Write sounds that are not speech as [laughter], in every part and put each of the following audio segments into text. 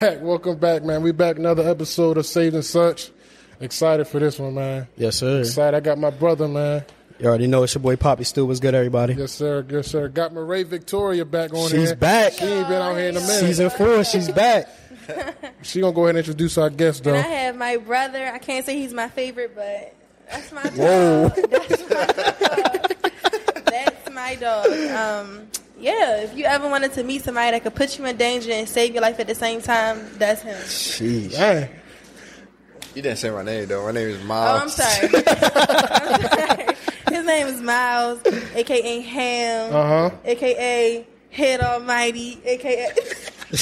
back. Welcome back, man. We back another episode of Saved and Such. Excited for this one, man. Yes, sir. Excited. I got my brother, man. You already know it's your boy Poppy. Still was good, everybody. Yes, sir. Yes, sir. Got Marae Victoria back on She's here. back. She ain't been out here in a minute. Season four, she's back. [laughs] She gonna go ahead and introduce our guest, And I have my brother. I can't say he's my favorite, but that's my Whoa. dog. That's my dog. That's my dog. Um, yeah, if you ever wanted to meet somebody that could put you in danger and save your life at the same time, that's him. Sheesh. Dang. You didn't say my name though. My name is Oh, Miles. I'm sorry. I'm [laughs] sorry. [laughs] His name is Miles, aka Ham, Uh huh. aka Head Almighty, aka. [laughs]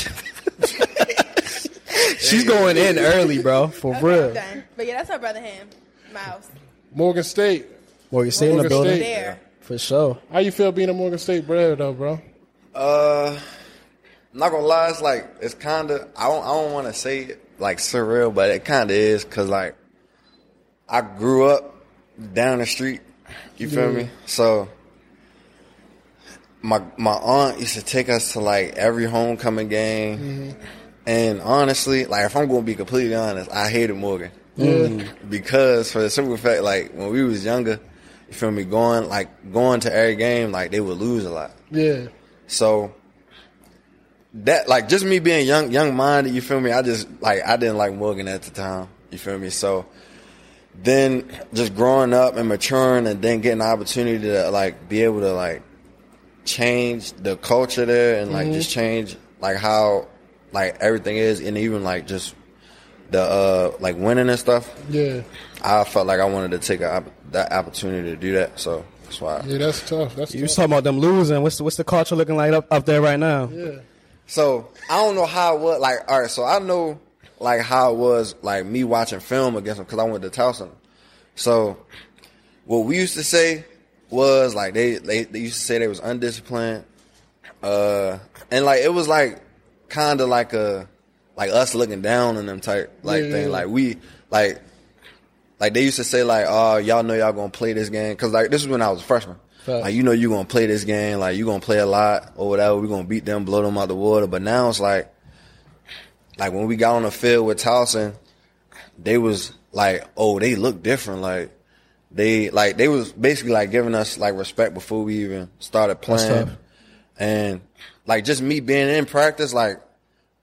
She's going in early, bro. For Okay, I'm real. done. But yeah, that's my brother Ham, Miles. Morgan State. Morgan State in the Morgan building. State. There. For sure. How you feel being a Morgan State brother, though, bro? Uh, I'm not gonna lie. It's like it's kind of. I don't. I don't want to say it like surreal, but it kind of is because like I grew up down the street. You feel Yeah. me? So my my aunt used to take us to like every homecoming game. And honestly, like if I'm gonna be completely honest, I hated Morgan. Yeah. because for the simple fact, like when we was younger, you feel me, going like going to every game, like they would lose a lot. Yeah. So that like just me being young young minded, you feel me? I just like I didn't like Morgan at the time. You feel me? So then just growing up and maturing and then getting the opportunity to like be able to like change the culture there and like just change like how like everything is and even like just the uh like winning and stuff. Yeah. I felt like I wanted to take a, that opportunity to do that. So that's why. Yeah, that's tough. That's You was talking about them losing. What's the, what's the culture looking like up, up there right now? Yeah. So I don't know how it was. Like, all right, so I know like how it was like me watching film against them because I went to Towson. So what we used to say was like they, they they used to say they was undisciplined, uh, and like it was like kind of like a like us looking down on them type like Yeah, thing. yeah. Like we like like they used to say like, oh, y'all know y'all gonna play this game because like this is when I was a freshman. Like you know you gonna play this game, like you gonna play a lot or whatever. We gonna beat them, blow them out the water. But now it's like, like when we got on the field with Towson, they was like, oh, they look different. Like they like they was basically like giving us like respect before we even started playing. And like just me being in practice, like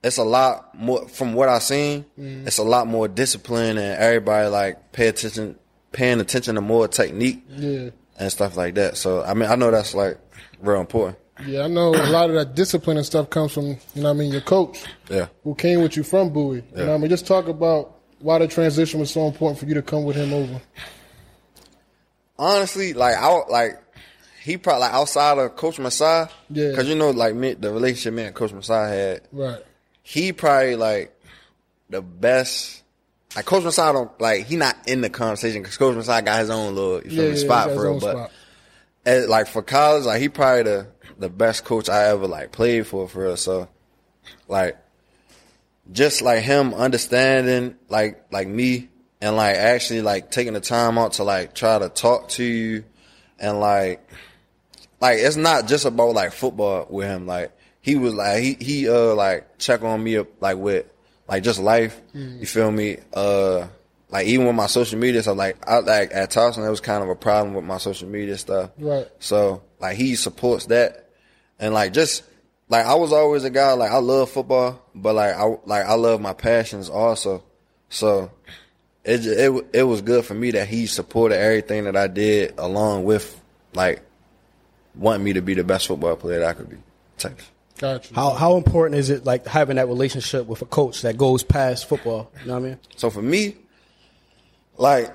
it's a lot more from what I've seen. Mm-hmm. It's a lot more discipline and everybody like pay attention, paying attention to more technique Yeah. and stuff like that. So I mean, I know that's like real important. Yeah, I know a lot of that discipline and stuff comes from, you know what I mean, your coach Yeah. who came with you from Bowie. You know Yeah. what I mean? Just talk about why the transition was so important for you to come with him over. Honestly, like I like he probably like outside of Coach Masai. Yeah. Because you know, like me, the relationship me and Coach Masai had, Right. He probably like the best. Like Coach Masai don't like he not in the conversation because Coach Masai got his own little you feel Yeah, me, yeah, spot for real. own But as, like for college, like he probably the the best coach I ever like played for for real. So like just like him understanding like like me and like actually like taking the time out to like try to talk to you and like like it's not just about like football with him. Like he was like he he uh like check on me up like with like just life. You feel me? Uh like even with my social media stuff, like I like at Towson there was kind of a problem with my social media stuff. Right. So like he supports that, and like just like I was always a guy like I love football, but like I like I love my passions also. So it ju- it it was good for me that he supported everything that I did along with like wanting me to be the best football player that I could be. Type. Got you. How how important is it like having that relationship with a coach that goes past football? You know what I mean? So for me, like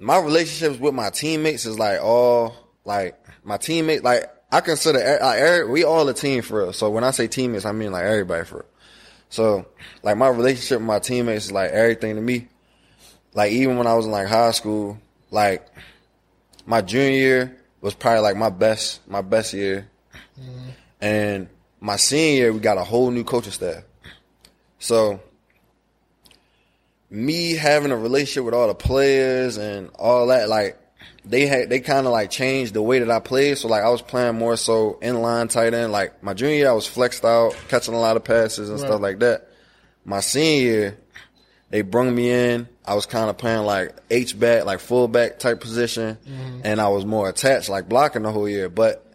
my relationships with my teammates is like all like my teammate. Like I consider like, we all a team for real. So when I say teammates, I mean like everybody for real. So like my relationship with my teammates is like everything to me. Like even when I was in like high school, like my junior year was probably like my best my best year, mm-hmm. And my senior year we got a whole new coaching staff. So me having a relationship with all the players and all that, like they had they kind of like changed the way that I played. So like I was playing more so in line tight end. Like my junior year, I was flexed out, catching a lot of passes and Right. stuff like that. my senior year, they brung me in. I was kind of playing like H back, like fullback type position, mm-hmm. and I was more attached, like blocking the whole year. But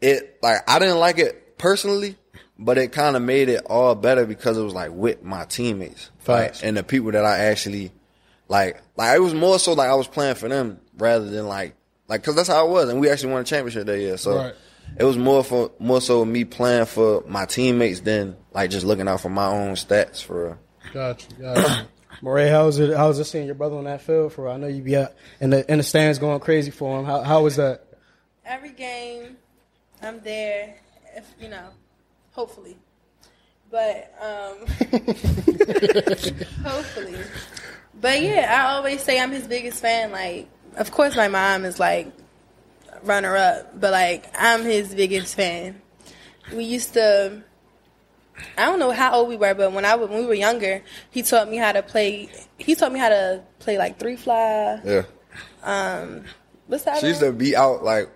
it like I didn't like it personally, but it kind of made it all better because it was like with my teammates, Facts. like, and the people that I actually like. Like it was more so like I was playing for them rather than like like because that's how it was, and we actually won a championship that year. So Right. it was more for more so me playing for my teammates than like just looking out for my own stats for real. gotcha. you. [coughs] how was it? How was it seeing your brother on that field? For I know you be out in the in the stands going crazy for him. How how was that? Every game, I'm there. If you know, hopefully, but um, [laughs] hopefully, but yeah, I always say I'm his biggest fan. Like, of course, my mom is like runner up, but like I'm his biggest fan. We used to. I don't know how old we were, but when I when we were younger, he taught me how to play. He taught me how to play like three fly. Yeah, Um, What's that? she used to be out like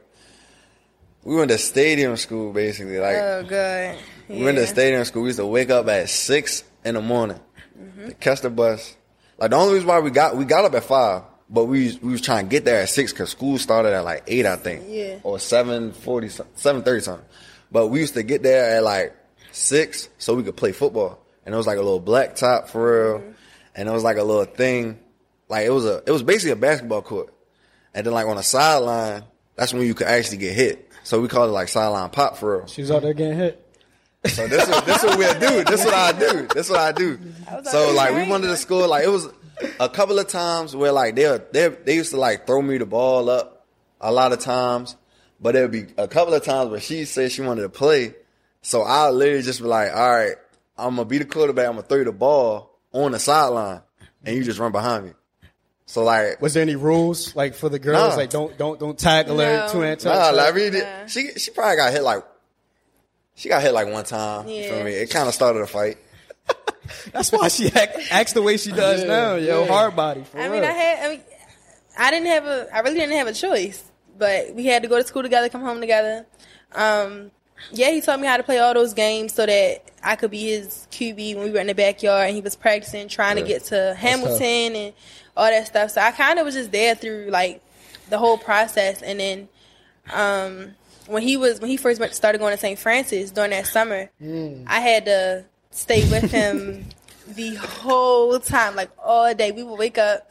we went to stadium school basically. Like Oh god. yeah. we went to stadium school. We used to wake up at six in the morning Mm-hmm. to catch the bus. Like the only reason why we got we got up at five, but we we was trying to get there at six because school started at like eight, I think, Yeah. or seven forty, seven thirty something. But we used to get there at like six so we could play football, and it was like a little black top for real, Mm-hmm. and it was like a little thing, like it was a it was basically a basketball court, and then like on the sideline, that's when you could actually get hit. So we called it like sideline pop for real. She's out there getting hit. So this is this what we'll do. This is what I do. This is what I do. was So like, like we right. wanted to score. Like it was a couple of times where like they they they used to like throw me the ball up a lot of times, but there'd be a couple of times where she said she wanted to play. So I literally just be like, all right, I'm gonna be the quarterback. I'm gonna throw you the ball on the sideline, and you just run behind me. So like, Was there any rules like for the girls? Nah. Like don't don't don't tackle her No. two hand touch. nah, her? like, I mean, Nah. she she probably got hit like. She got hit like one time. You feel Yeah. me? It kind of started a fight. [laughs] That's why she act, acts the way she does Yeah, now. Yo, yeah. hard body. For I real. mean, I had. I mean, I didn't have a. I really didn't have a choice. But we had to go to school together, come home together. Um, yeah, he taught me how to play all those games so that I could be his QB when we were in the backyard and he was practicing, trying to get to Hamilton and all that stuff. So I kind of was just there through like the whole process. And then um, when he was when he first went started going to St. Francis during that summer, I had to stay with him [laughs] the whole time, like all day. We would wake up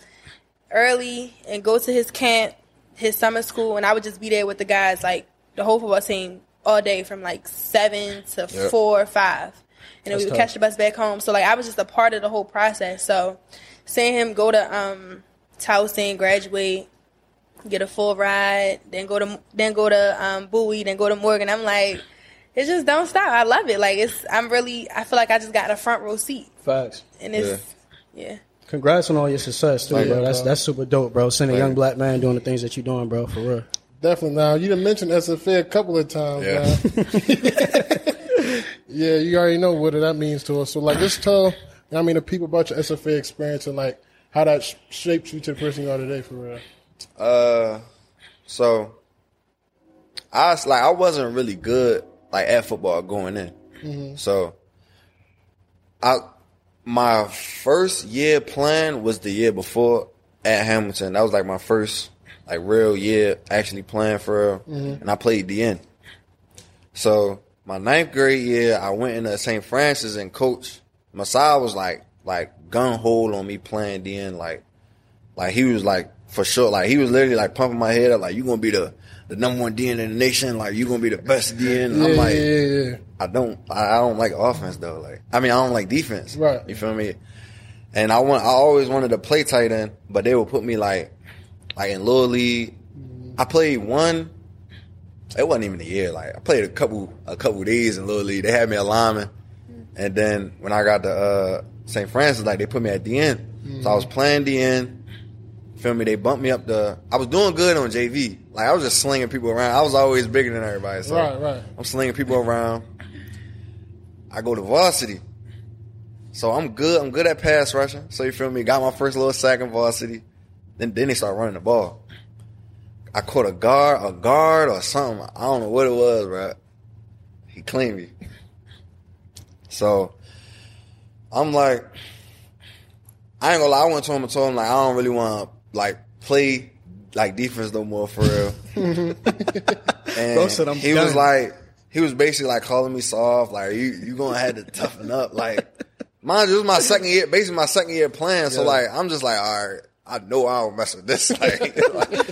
early and go to his camp, his summer school, and I would just be there with the guys, like the whole football team, all day from like seven to Yep. four or five. And then we would tough. catch the bus back home. So like I was just a part of the whole process. So seeing him go to um Towson, graduate, get a full ride, then go to then go to um Bowie, then go to Morgan, I'm like, it just don't stop. I love it. Like it's I'm really I feel like I just got a front row seat. Facts. And it's yeah. Congrats on all your success too, Thank you, bro. That's bro. that's super dope, bro. Seeing a young black man doing the things that you're doing, bro. For real. Definitely. Now you done mentioned SFA a couple of times. Yeah. [laughs] [laughs] Yeah, you already know what that means to us. So like, just tell I mean the people about your SFA experience and like how that sh- shaped you to the person you are today. For real. Uh, so I was like, I wasn't really good like at football going in. So I, my first year playing was the year before at Hamilton. That was like my first like real year actually playing for real, and I played the end. So my ninth grade year, I went into St. Francis and coach Masai was like like gun hole on me playing the end like like he was like for sure, like he was literally like pumping my head up, like you gonna be the the number one DN in the nation, like you gonna be the best DN. Yeah, I'm like, yeah, yeah, yeah. I don't, I, I don't like offense though. Like, I mean, I don't like defense. Right. You feel me? And I want, I always wanted to play tight end, but they would put me like, like in little league. I played one. It wasn't even a year. Like I played a couple, a couple days in little league. They had me a lineman, and then when I got to uh, St. Francis, like they put me at the end. So I was playing the end. Feel me? They bumped me up the. I was doing good on JV. Like I was just slinging people around. I was always bigger than everybody. So Right, right. I'm slinging people around. I go to varsity. So I'm good. I'm good at pass rushing. So you feel me? Got my first little sack in varsity. Then then they start running the ball. I caught a guard, a guard or something. I don't know what it was, bro. He cleaned me. So I'm like, I ain't gonna lie. I went to him and told him like I don't really want to like play like defense no more for real. [laughs] and said, "I'm he was like, he was basically like calling me soft. Like you, you gonna have to toughen up. Like, mind you, it was my second year, basically my second year playing. So Yeah. like, I'm just like, all right, I know I don't mess with this. [laughs] Like, like,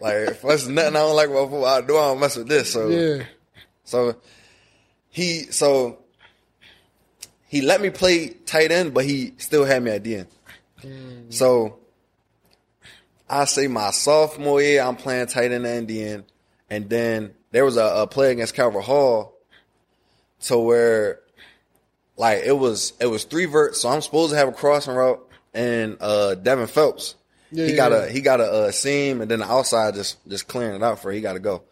like, if there's nothing I don't like about football, I know I don't mess with this. So Yeah. so he so he let me play tight end, but he still had me at the end. So I say my sophomore year, I'm playing tight end and the end, and then there was a, a play against Calvert Hall, to where like it was it was three verts, so I'm supposed to have a crossing route, and uh Devin Phelps. Yeah, he yeah, got yeah. a he got a, uh seam and then the outside just just clearing it out for he got to go.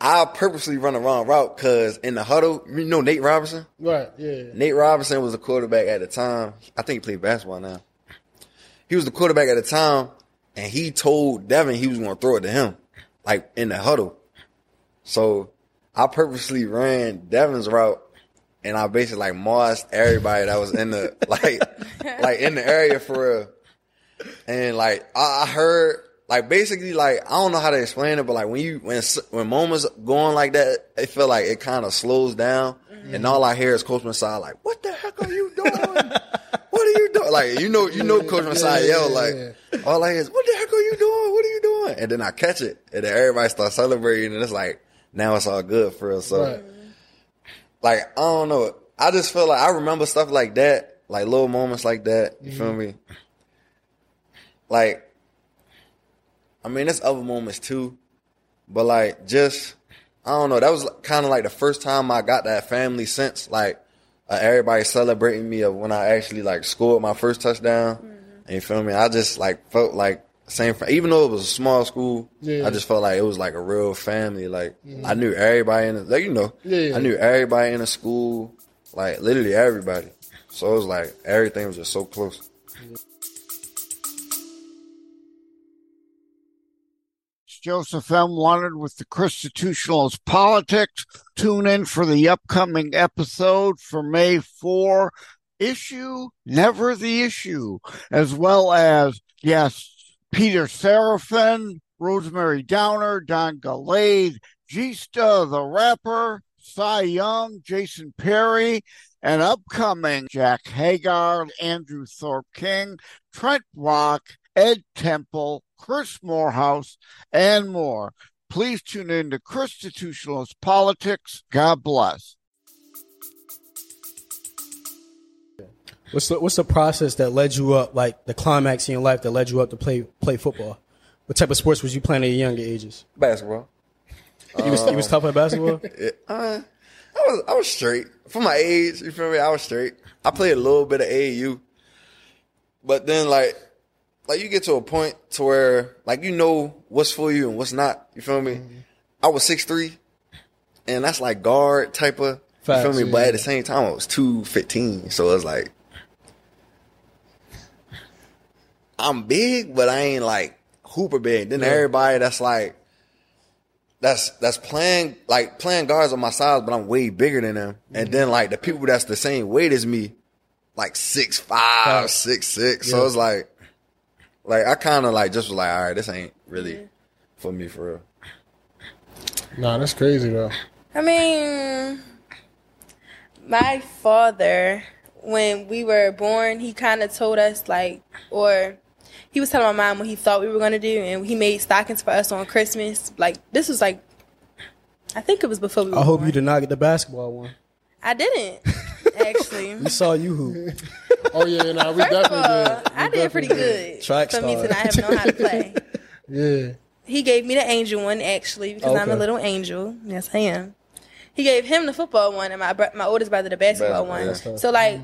I purposely run the wrong route because in the huddle, you know Nate Robinson. Right. Yeah. Nate Robinson was the quarterback at the time. I think he played basketball now. He was the quarterback at the time, and he told Devin he was going to throw it to him, like in the huddle. So I purposely ran Devin's route, and I basically like mossed everybody that was in the [laughs] like, like in the area for real. And like I, I heard, like basically, like I don't know how to explain it, but like when you when when moments going like that, it feel like it kind of slows down, mm-hmm. and all I hear is Coach Masai like, "What the heck are you doing? what are you doing?" Like you know, you know, Coach yeah, yell like, yeah. all I hear is, "What the heck are you doing? What are you doing?" And then I catch it, and then everybody starts celebrating, and it's like now it's all good for us. So Right. like I don't know. I just feel like I remember stuff like that, like little moments like that. You feel mm-hmm. me? Like, I mean, there's other moments too, but like just I don't know. That was kind of like the first time I got that family sense. Like uh, everybody celebrating me of when I actually like scored my first touchdown. And you feel me? I just like felt like same. Even though it was a small school, Yeah. I just felt like it was like a real family. Like I knew everybody in the, like you know, Yeah. I knew everybody in the school, like literally everybody. So it was like everything was just so close. Joseph M. Leonard with the Constitutionalist Politics. Tune in for the upcoming episode for May 4. Issue, never the issue, as well as, yes, Peter Seraphin, Rosemary Downer, Don Galade, Gista the rapper, Cy Young, Jason Perry, and upcoming Jack Hagar, Andrew Thorpe King, Trent Rock, Ed Temple, Chris Morehouse, and more. Please tune in to Constitutionalist Politics. God bless. What's the what's the process that led you up, like the climax in your life that led you up to play play football? What type of sports was you playing at your younger ages? Basketball. You was you was tough at basketball. [laughs] It, uh, I was I was straight for my age. You feel me? I was straight. I played a little bit of AAU, but then like like you get to a point to where like you know what's for you and what's not. You feel me? Mm-hmm. I was six three, and that's like guard type of. Facts, you feel me? But at the same time, I was two fifteen, so it's like I'm big, but I ain't like hooper big. Then everybody that's like that's that's playing like playing guards on my size, but I'm way bigger than them. And mm-hmm. then like the people that's the same weight as me, like six five, six six. So Yeah. it's like, like I kind of like just was like, all right, this ain't really for me for real. Nah, that's crazy though. I mean, my father, when we were born, he kind of told us like, or he was telling my mom what he thought we were gonna do, and he made stockings for us on Christmas. Like this was like, I think it was before we. Were I hope born. you did not get the basketball one. I didn't [laughs] actually. We saw you hoop. Oh yeah, nah, we First of definitely all, did. We I did pretty good Track for me star. to not have known how to play. [laughs] Yeah. He gave me the angel one actually because I'm a little angel. Yes, I am. He gave him the football one and my my oldest brother the basketball Basketball, one. yeah. So like,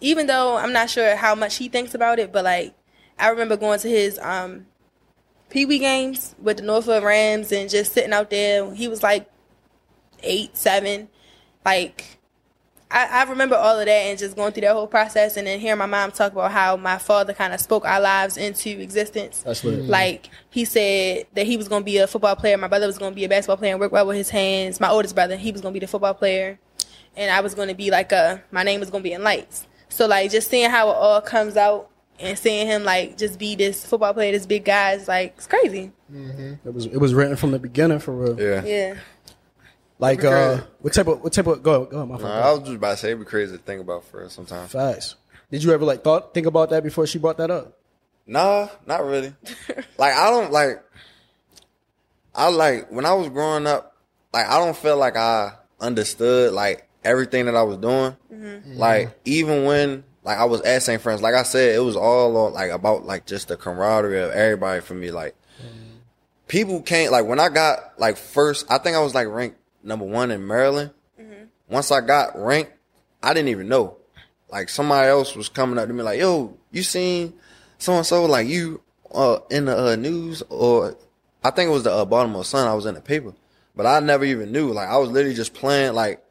even though I'm not sure how much he thinks about it, but like, I remember going to his um, Pee Wee games with the Norfolk Rams and just sitting out there. He was like eight, seven, like. I, I remember all of that and just going through that whole process and then hearing my mom talk about how my father kind of spoke our lives into existence. That's lit. Like he said that he was going to be a football player. My brother was going to be a basketball player and work well with his hands. My oldest brother, he was going to be the football player. and I was going to be like a my name was going to be in lights. So like just seeing how it all comes out and seeing him like just be this football player, this big guy is like it's crazy. Mhm. It was it was written from the beginning for real. Yeah. Yeah. Like uh, what type of what type of go go my fault. Nah, I was just about to say it'd be crazy to think about for us sometimes. Facts. Did you ever like thought think about that before she brought that up? Nah, not really. [laughs] like I don't like. I like when I was growing up. Like I don't feel like I understood like everything that I was doing. Like even when like I was at St. Francis, like I said, it was all on, like about like just the camaraderie of everybody for me. Like people can't like when I got like first. I think I was like ranked number one in Maryland. Once I got ranked, I didn't even know. Like somebody else was coming up to me like, "Yo, you seen so and so like you uh in the uh, news or I think it was the uh, Baltimore Sun. I was in the paper, but I never even knew. Like I was literally just playing like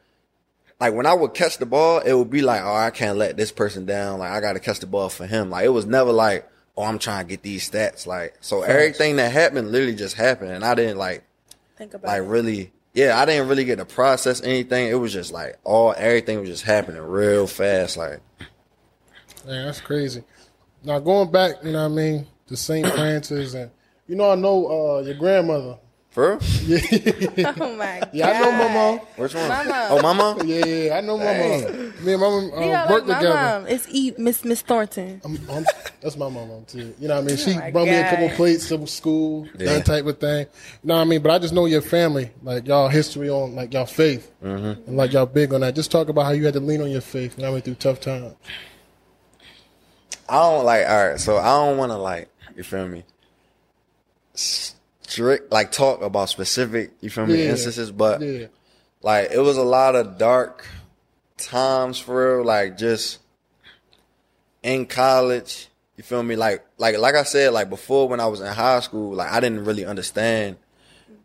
like when I would catch the ball, it would be like, oh, I can't let this person down. Like I got to catch the ball for him. Like it was never like, oh, I'm trying to get these stats. Like so everything that happened literally just happened, and I didn't like Think about like it. really. Yeah, I didn't really get to process anything. It was just like all everything was just happening real fast. Like Man, that's crazy. Now going back, you know what I mean, to St. [coughs] Francis and you know I know uh, your grandmother. for real? [laughs] Oh my god. Yeah, I know my mom. Which one? Mama. Oh, my mom. [laughs] Yeah, yeah, I know my mom. Me and my mom You uh, got worked like together. mom. It's E Miss Miss Thornton. I'm, I'm, that's my mom too. You know what I mean? She Oh my brought me a couple plates of school, Yeah. that type of thing. You know what I mean? But I just know your family, like y'all history on like y'all faith, Mm-hmm. and like y'all big on that. Just talk about how you had to lean on your faith. You know what I went Through tough times. I don't like. All right, so I don't want to like. You feel me? Strict like talk about specific. You feel me? Yeah. Instances, but Yeah, like it was a lot of dark times for real. Like just in college. You feel me? Like like like I said, like before when I was in high school, like I didn't really understand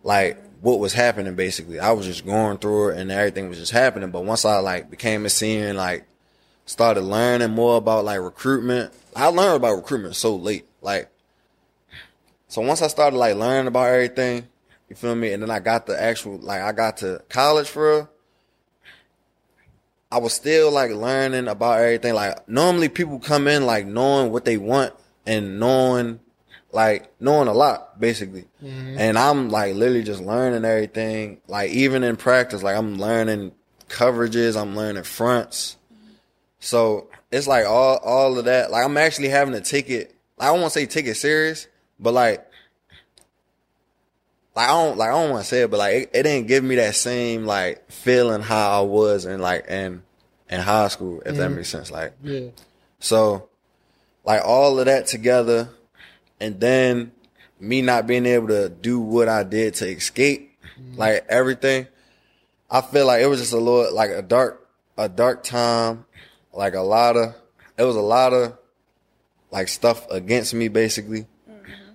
like what was happening basically. I was just going through it and everything was just happening. But once I like became a senior and like started learning more about like recruitment, I learned about recruitment so late. Like so once I started like learning about everything, you feel me? And then I got the actual like I got to college for real. I was still like learning about everything. Like normally people come in like knowing what they want and knowing like knowing a lot basically. Mm-hmm. And I'm like literally just learning everything. Like even in practice, like I'm learning coverages, I'm learning fronts. So it's like all all of that. Like I'm actually having to take it. I don't want to say take it serious, but like like I don't like I don't want to say it, but like it, it didn't give me that same like feeling how I was in like in in high school, if that mm-hmm. makes sense. Like yeah. so, like all of that together, and then me not being able to do what I did to escape, mm-hmm. like everything. I feel like it was just a little like a dark, a dark time, like a lot of, it was a lot of like stuff against me basically. Mm-hmm.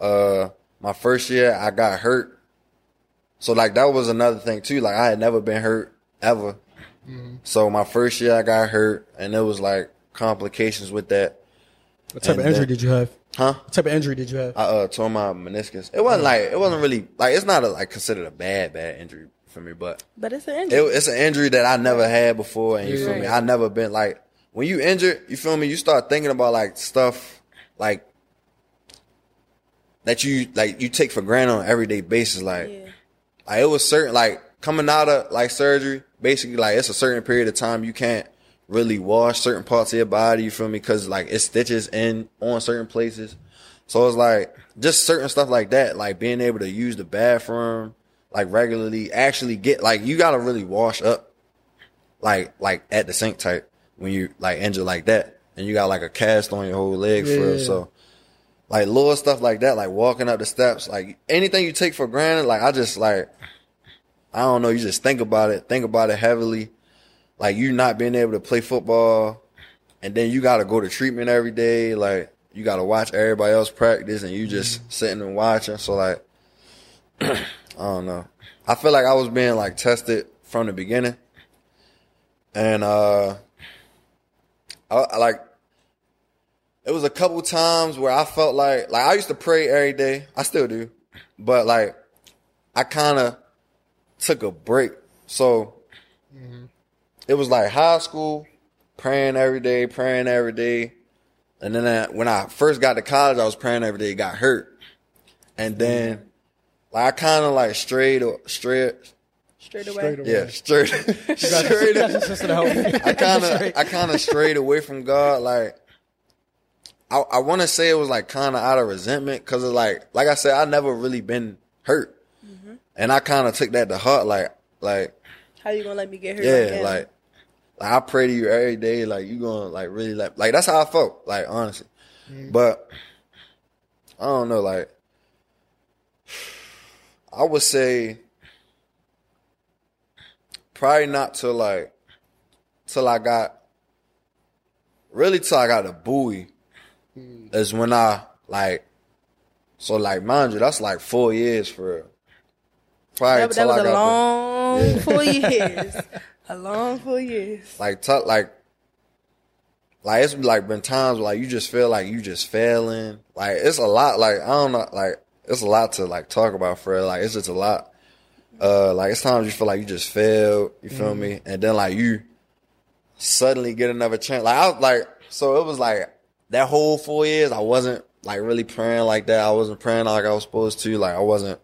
Uh, my first year I got hurt, so like that was another thing too. Like I had never been hurt ever. So my first year I got hurt, and it was like complications with that. What type And of injury then- did you have? Huh? What type of injury did you have? I uh, tore my meniscus. It wasn't like it wasn't really like it's not a, like considered a bad bad injury for me, but But it's an it, injury. it's an injury that I never had before, and you feel me? I never been like when you injured, you feel me? You start thinking about like stuff like that you like you take for granted on an everyday basis, like. yeah. Like it was certain like coming out of like surgery, basically like it's a certain period of time you can't really wash certain parts of your body, you feel me? Cause like it stitches in on certain places. So it's like just certain stuff like that, like being able to use the bathroom like regularly, actually get like you gotta really wash up like like at the sink type when you like injured like that. And you got like a cast on your whole leg for real. Yeah. So like little stuff like that, like walking up the steps, like anything you take for granted, like I just like I don't know, you just think about it, think about it heavily. Like you not being able to play football and then you gotta go to treatment every day, like you gotta watch everybody else practice and you just sitting and watching. So like [clears throat] I don't know. I feel like I was being like tested from the beginning. And uh I, I like it was a couple times where I felt like like I used to pray every day. I still do. But like I kind of took a break. So it was like high school, praying every day, praying every day. And then I, when I first got to college, I was praying every day, got hurt. And then like I kind of like strayed, straight, Straight away. Straight away. yeah, straight, straight. [laughs] Got your sister to help you. I kind of, I kind of strayed away from God. Like, I, I want to say it was like kind of out of resentment because it's like, like I said, I never really been hurt, mm-hmm. and I kind of took that to heart. Like, like, How you gonna let me get hurt? yeah, again? like, like I pray to you every day. Like, you gonna like really like, like that's how I felt. Like, honestly, but I don't know. Like, I would say probably not till like till I got really till I got a Bowie is when I like so like mind you that's like four years for real. Probably that, that was I a long Yeah. four [laughs] years. A long four years. like t- like like it's like been times where, like you just feel like you just failing like it's a lot like I don't know like it's a lot to like talk about for real. like it's just a lot uh like it's times you feel like you just failed you feel me and then like you suddenly get another chance like I was like so it was like that whole four years I wasn't like really praying like that I wasn't praying like I was supposed to like I wasn't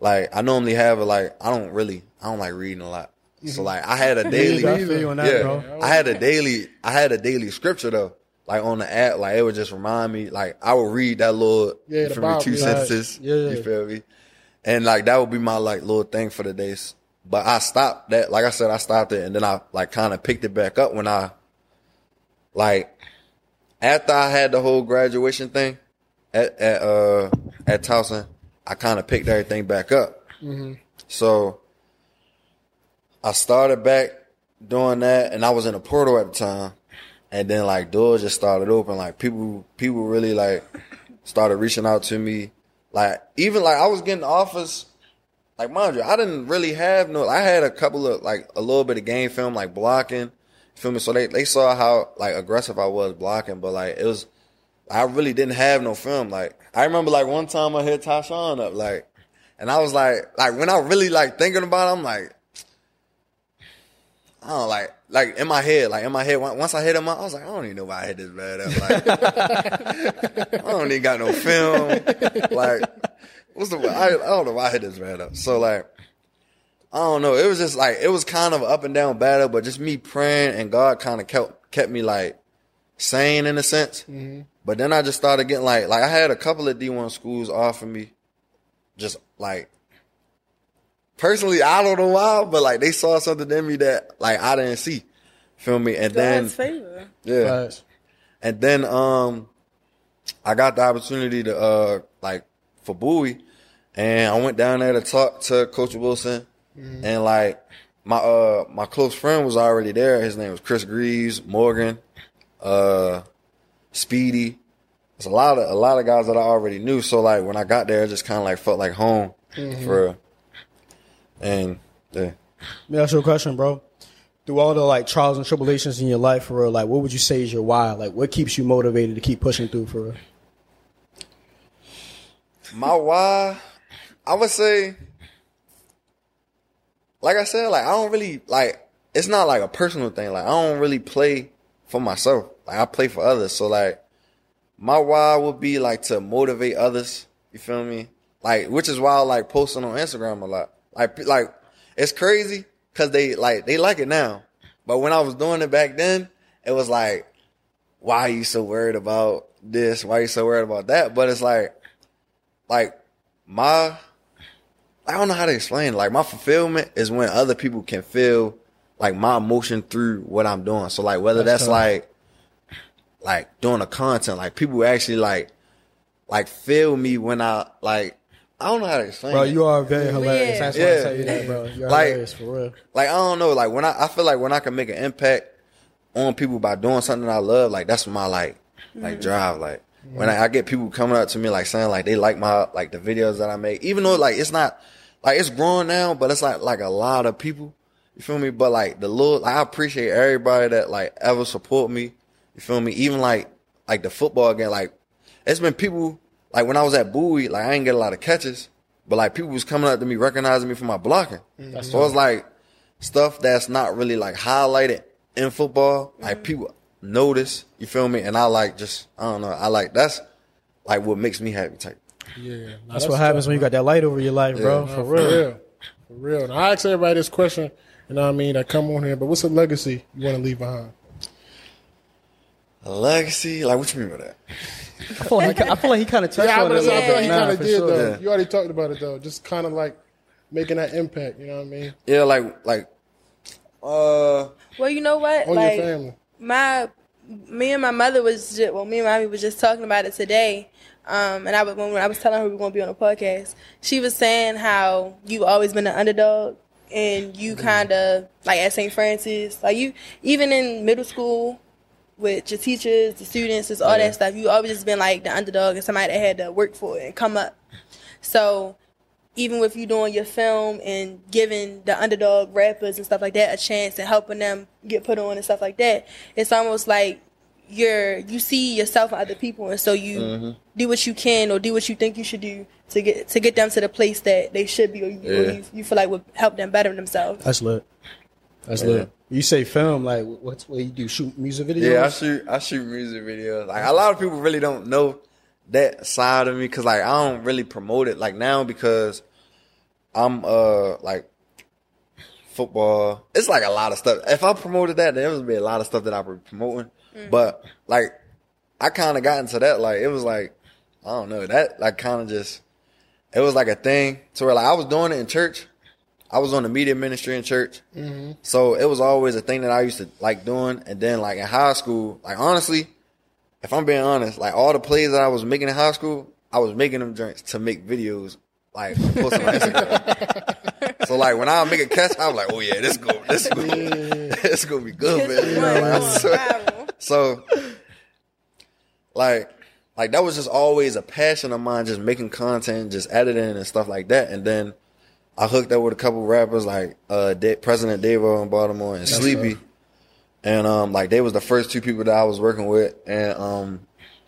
like I normally have it like I don't really I don't like reading a lot so mhm. like I had a daily I feel you on that, yeah, bro. I had a daily, I had a daily scripture though, like on the app, like it would just remind me, like I would read that little, Yeah, feel me, two yeah. sentences, Yeah. you feel me, and like that would be my like little thing for the days. But I stopped that, like I said, I stopped it, and then I like kind of picked it back up when I, like, after I had the whole graduation thing at at uh at Towson, I kind of picked everything back up. So I started back doing that, and I was in a portal at the time, and then like doors just started open. Like people, people really like started reaching out to me. Like even like I was getting offers. Like mind you, I didn't really have no. I had a couple of like a little bit of game film, like blocking. Feel me? So they they saw how like aggressive I was blocking, but like it was. I really didn't have no film. Like I remember like one time I hit Tashawn up, like, and I was like, like when I really like thinking about it, I'm like, I don't like, like in my head, like in my head. Once I hit him, up, I was like, I don't even know why I hit this bad up. Like, [laughs] I don't even got no film. Like, what's the? I, I don't know why I hit this bad up. So like, I don't know. It was just like it was kind of up and down battle, but just me praying and God kind of kept kept me like sane in a sense. But then I just started getting like like I had a couple of D one schools offer me, just like personally I don't know why, but like they saw something in me that like I didn't see. Feel me? And then God's favor. yeah, Facts. and then um, I got the opportunity to uh like for Bowie, and I went down there to talk to Coach Wilson, and like my uh my close friend was already there. His name was Chris Greaves, Morgan, uh, Speedy. It's a lot of a lot of guys that I already knew. So like when I got there, it just kind of like felt like home for, real. and yeah. Let me ask you a question, bro. Through all the like trials and tribulations in your life, for real, like what would you say is your why? Like what keeps you motivated to keep pushing through, for real? My why, I would say, like I said, like I don't really like. It's not like a personal thing. Like I don't really play for myself. Like I play for others. So like, my why would be like to motivate others. You feel me? Like, which is why I like posting on Instagram a lot. Like, like it's crazy because they like they like it now, but when I was doing it back then, it was like, why are you so worried about this? Why are you so worried about that? But it's like like my I don't know how to explain. it. Like my fulfillment is when other people can feel like my emotion through what I'm doing. So like whether that's, tough. like like doing a content, like people actually like like feel me when I like I don't know how to explain. Bro, it. you are very hilarious. That's why I Yeah. tell you that, bro. You're Like- hilarious for real. like I don't know, like when I I feel like when I can make an impact on people by doing something I love, like that's my like like mm-hmm. drive. Like when I, I get people coming up to me like saying like they like my like the videos that I make, even though like it's not like it's growing now, but it's like like a lot of people. You feel me? But like the Lord, I appreciate everybody that like ever support me. You feel me? Even like like the football game, like it's been people like when I was at Bowie, like I didn't get a lot of catches, but like people was coming up to me recognizing me for my blocking. So it's like stuff that's not really like highlighted in football, like mm. people notice. You feel me? And I like just I don't know. I like that's like what makes me happy. Type. Yeah, nah, That's, what happens tough, when you got that light over your life, bro. Nah, For for real. real, for real. Now, I ask everybody this question. You know what I mean? I come on here, but what's a legacy you want to leave behind? A legacy, like what you mean by that? I feel like I feel like he kind of touched Yeah, on it a I little feel like he kind of for did sure. though. Yeah. You already talked about it though. Just kind of like making that impact. You know what I mean? Yeah, like like uh Well, you know what? On like your family. My me and my mother was just well, me and mommy was just talking about it today. Um, and I was when I was telling her we were going to be on a podcast, she was saying how you've always been an underdog, and you kind of like at St. Francis, like you even in middle school with your teachers, the students, it's all Yeah. that stuff. You always just been like the underdog and somebody that had to work for it and come up. So even with you doing your film and giving the underdog rappers and stuff like that a chance and helping them get put on and stuff like that, it's almost like you're you see yourself and other people and so you mm-hmm. do what you can or do what you think you should do to get to get them to the place that they should be or you, or you, you feel like would help them better themselves. That's lit. That's Yeah. lit. You say film, like what's what you do? Shoot music videos? Yeah, I shoot. I shoot music videos. Like a lot of people really don't know that side of me because like I don't really promote it like now because I'm uh like football. It's like a lot of stuff. If I promoted that, there would be a lot of stuff that I would be promoting. But like I kind of got into that. Like it was like I don't know that like kind of just it was like a thing to where like I was doing it in church. I was on the media ministry in church. So it was always a thing that I used to like doing. And then like in high school, like honestly, if I'm being honest, like all the plays that I was making in high school, I was making them drinks to make videos, like post on Instagram. [laughs] so like when I make a catch, I'm like, oh yeah, this go, this go, [laughs] this is gonna be good, man. You know, like, I swear. Viral. So, like, like that was just always a passion of mine, just making content, just editing and stuff like that. And then I hooked up with a couple rappers like uh Da- President Davo in Baltimore and Sleepy, and um like they was the first two people that I was working with, and um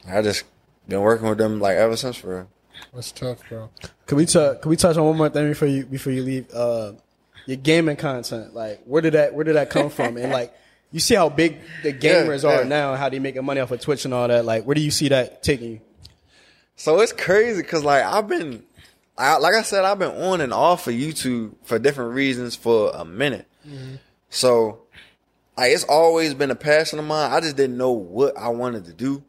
I just been working with them like ever since for real. That's tough, bro. Can we touch? Can we touch on one more thing before you before you leave? Uh, your gaming content, like where did that where did that come from? And like you see how big the gamers Yeah, are now, how they making money off of Twitch and all that. Like where do you see that taking you? So it's crazy because like I've been, I, like I said, I've been on and off of YouTube for different reasons for a minute. So like it's always been a passion of mine. I just didn't know what I wanted to do,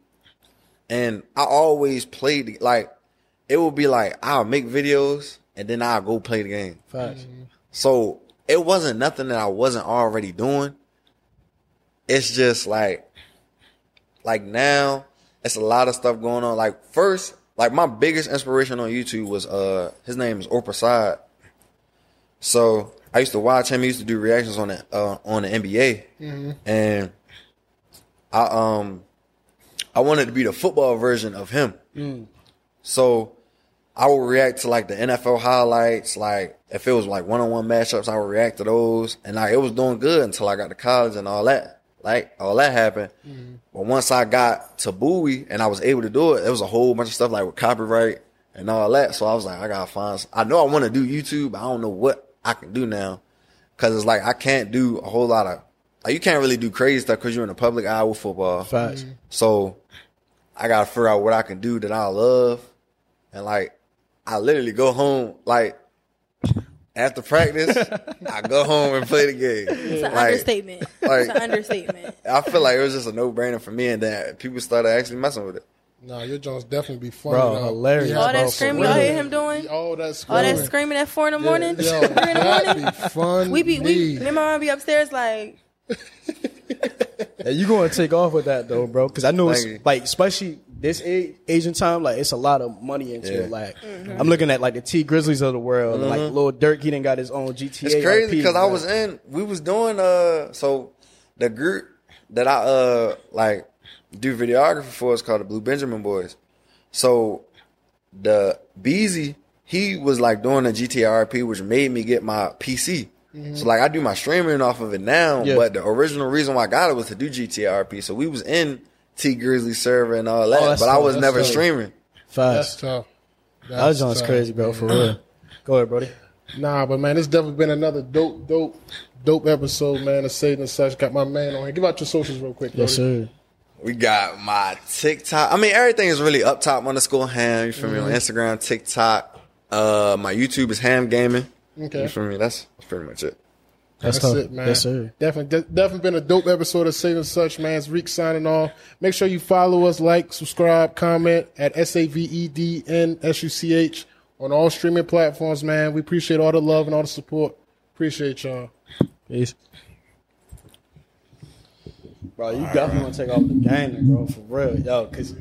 and I always played like it would be like I'll make videos and then I'll go play the game. Facts. So it wasn't nothing that I wasn't already doing. It's just like, like now, it's a lot of stuff going on. Like first, like my biggest inspiration on YouTube was uh his name is Orpa Side. So I used to watch him. He used to do reactions on the uh, on the NBA, and I um I wanted to be the football version of him. So I would react to like the NFL highlights, like if it was like one on one matchups, I would react to those, and like it was doing good until I got to college and all that. Like all that happened, but once I got to Bowie and I was able to do it, there was a whole bunch of stuff like with copyright and all that. So I was like, I gotta find. I know I want to do YouTube, but I don't know what I can do now, because it's like I can't do a whole lot of. Like you can't really do crazy stuff because you're in the public eye with football. Facts. Mm-hmm. So I gotta figure out what I can do that I love. And like I literally go home like after practice, [laughs] I go home and play the game. It's an Like, understatement. like- it's an understatement. I feel like it was just a no brainer for me and then people started actually messing with it. Nah, your Jones definitely be fun. Bro, though. hilarious, Yeah, All bro, that for screaming y'all hear him doing? All that All screaming. that screaming at four in the morning? Yo, [laughs] Three in the that morning? be fun. We be we me and my mom be upstairs like [laughs] Yeah, you gonna take off with that though, bro? Because I know it's like, especially this age, Asian time, like it's a lot of money into Yeah. it. Like Mm-hmm. I'm looking at like the Tee Grizzleys of the world, like Lil Durk, he didn't got his own GTA. It's crazy because I was in we was doing uh so the group that I uh like do videography for us called the Blue Benjamin Boys. So the Beezy, he was like doing a GTRP, which made me get my PC. So mm-hmm. like I do my streaming off of it now, Yeah. but the original reason why I got it was to do GTRP. So we was in Tee Grizzley server and all that, Oh, that's but I was that's never tough. streaming. That's tough. That was That's John's tough. crazy, bro. For real. [clears throat] Go ahead, buddy. Nah, but man, it's definitely been another dope, dope, dope episode, man. Of Saved and such. Got my man on here. Give out your socials real quick. Yes, sir. We got my TikTok. I mean, everything is really up top underscore ham. You feel me? On Mm-hmm. Instagram, TikTok. Uh, my YouTube is ham gaming. Okay. You feel me? That's, that's pretty much it. That's, That's it, man. Yes, sir. Definitely, de- definitely been a dope episode of Saved and Such, man. It's Reek signing off. Make sure you follow us, like, subscribe, comment at S A V E D N S U C H on all streaming platforms, man. We appreciate all the love and all the support. Appreciate y'all. Peace. Bro, you definitely want to take off the game, bro, for real, yo, because